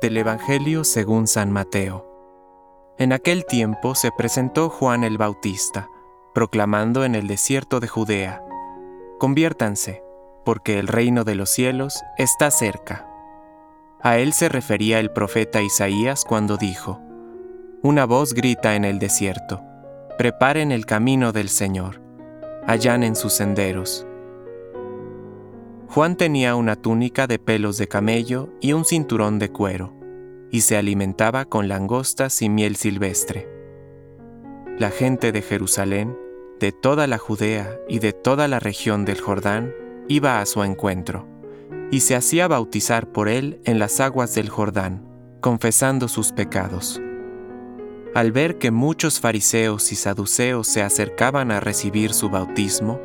Del Evangelio según San Mateo. En aquel tiempo se presentó Juan el Bautista, proclamando en el desierto de Judea, Conviértanse, porque el reino de los cielos está cerca. A él se refería el profeta Isaías cuando dijo, Una voz grita en el desierto, Preparen el camino del Señor, allanen sus senderos Juan tenía una túnica de pelos de camello y un cinturón de cuero, y se alimentaba con langostas y miel silvestre. La gente de Jerusalén, de toda la Judea y de toda la región del Jordán, iba a su encuentro, y se hacía bautizar por él en las aguas del Jordán, confesando sus pecados. Al ver que muchos fariseos y saduceos se acercaban a recibir su bautismo,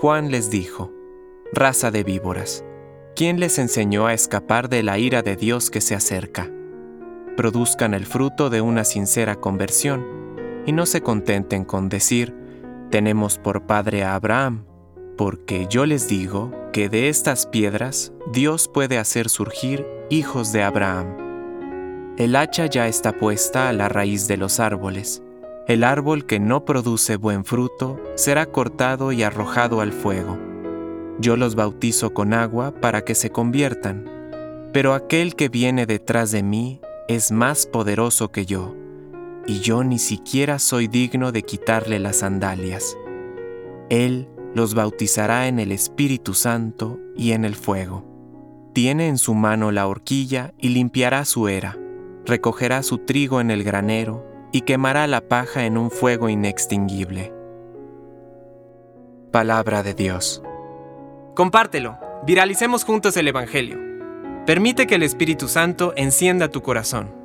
Juan les dijo, raza de víboras. ¿Quién les enseñó a escapar de la ira de Dios que se acerca? Produzcan el fruto de una sincera conversión y no se contenten con decir, tenemos por padre a Abraham, porque yo les digo que de estas piedras Dios puede hacer surgir hijos de Abraham. El hacha ya está puesta a la raíz de los árboles. El árbol que no produce buen fruto será cortado y arrojado al fuego. Yo los bautizo con agua para que se conviertan, pero aquel que viene detrás de mí es más poderoso que yo, y yo ni siquiera soy digno de quitarle las sandalias. Él los bautizará en el Espíritu Santo y en el fuego. Tiene en su mano la horquilla y limpiará su era, recogerá su trigo en el granero y quemará la paja en un fuego inextinguible. Palabra de Dios. Compártelo, viralicemos juntos el Evangelio. Permite que el Espíritu Santo encienda tu corazón.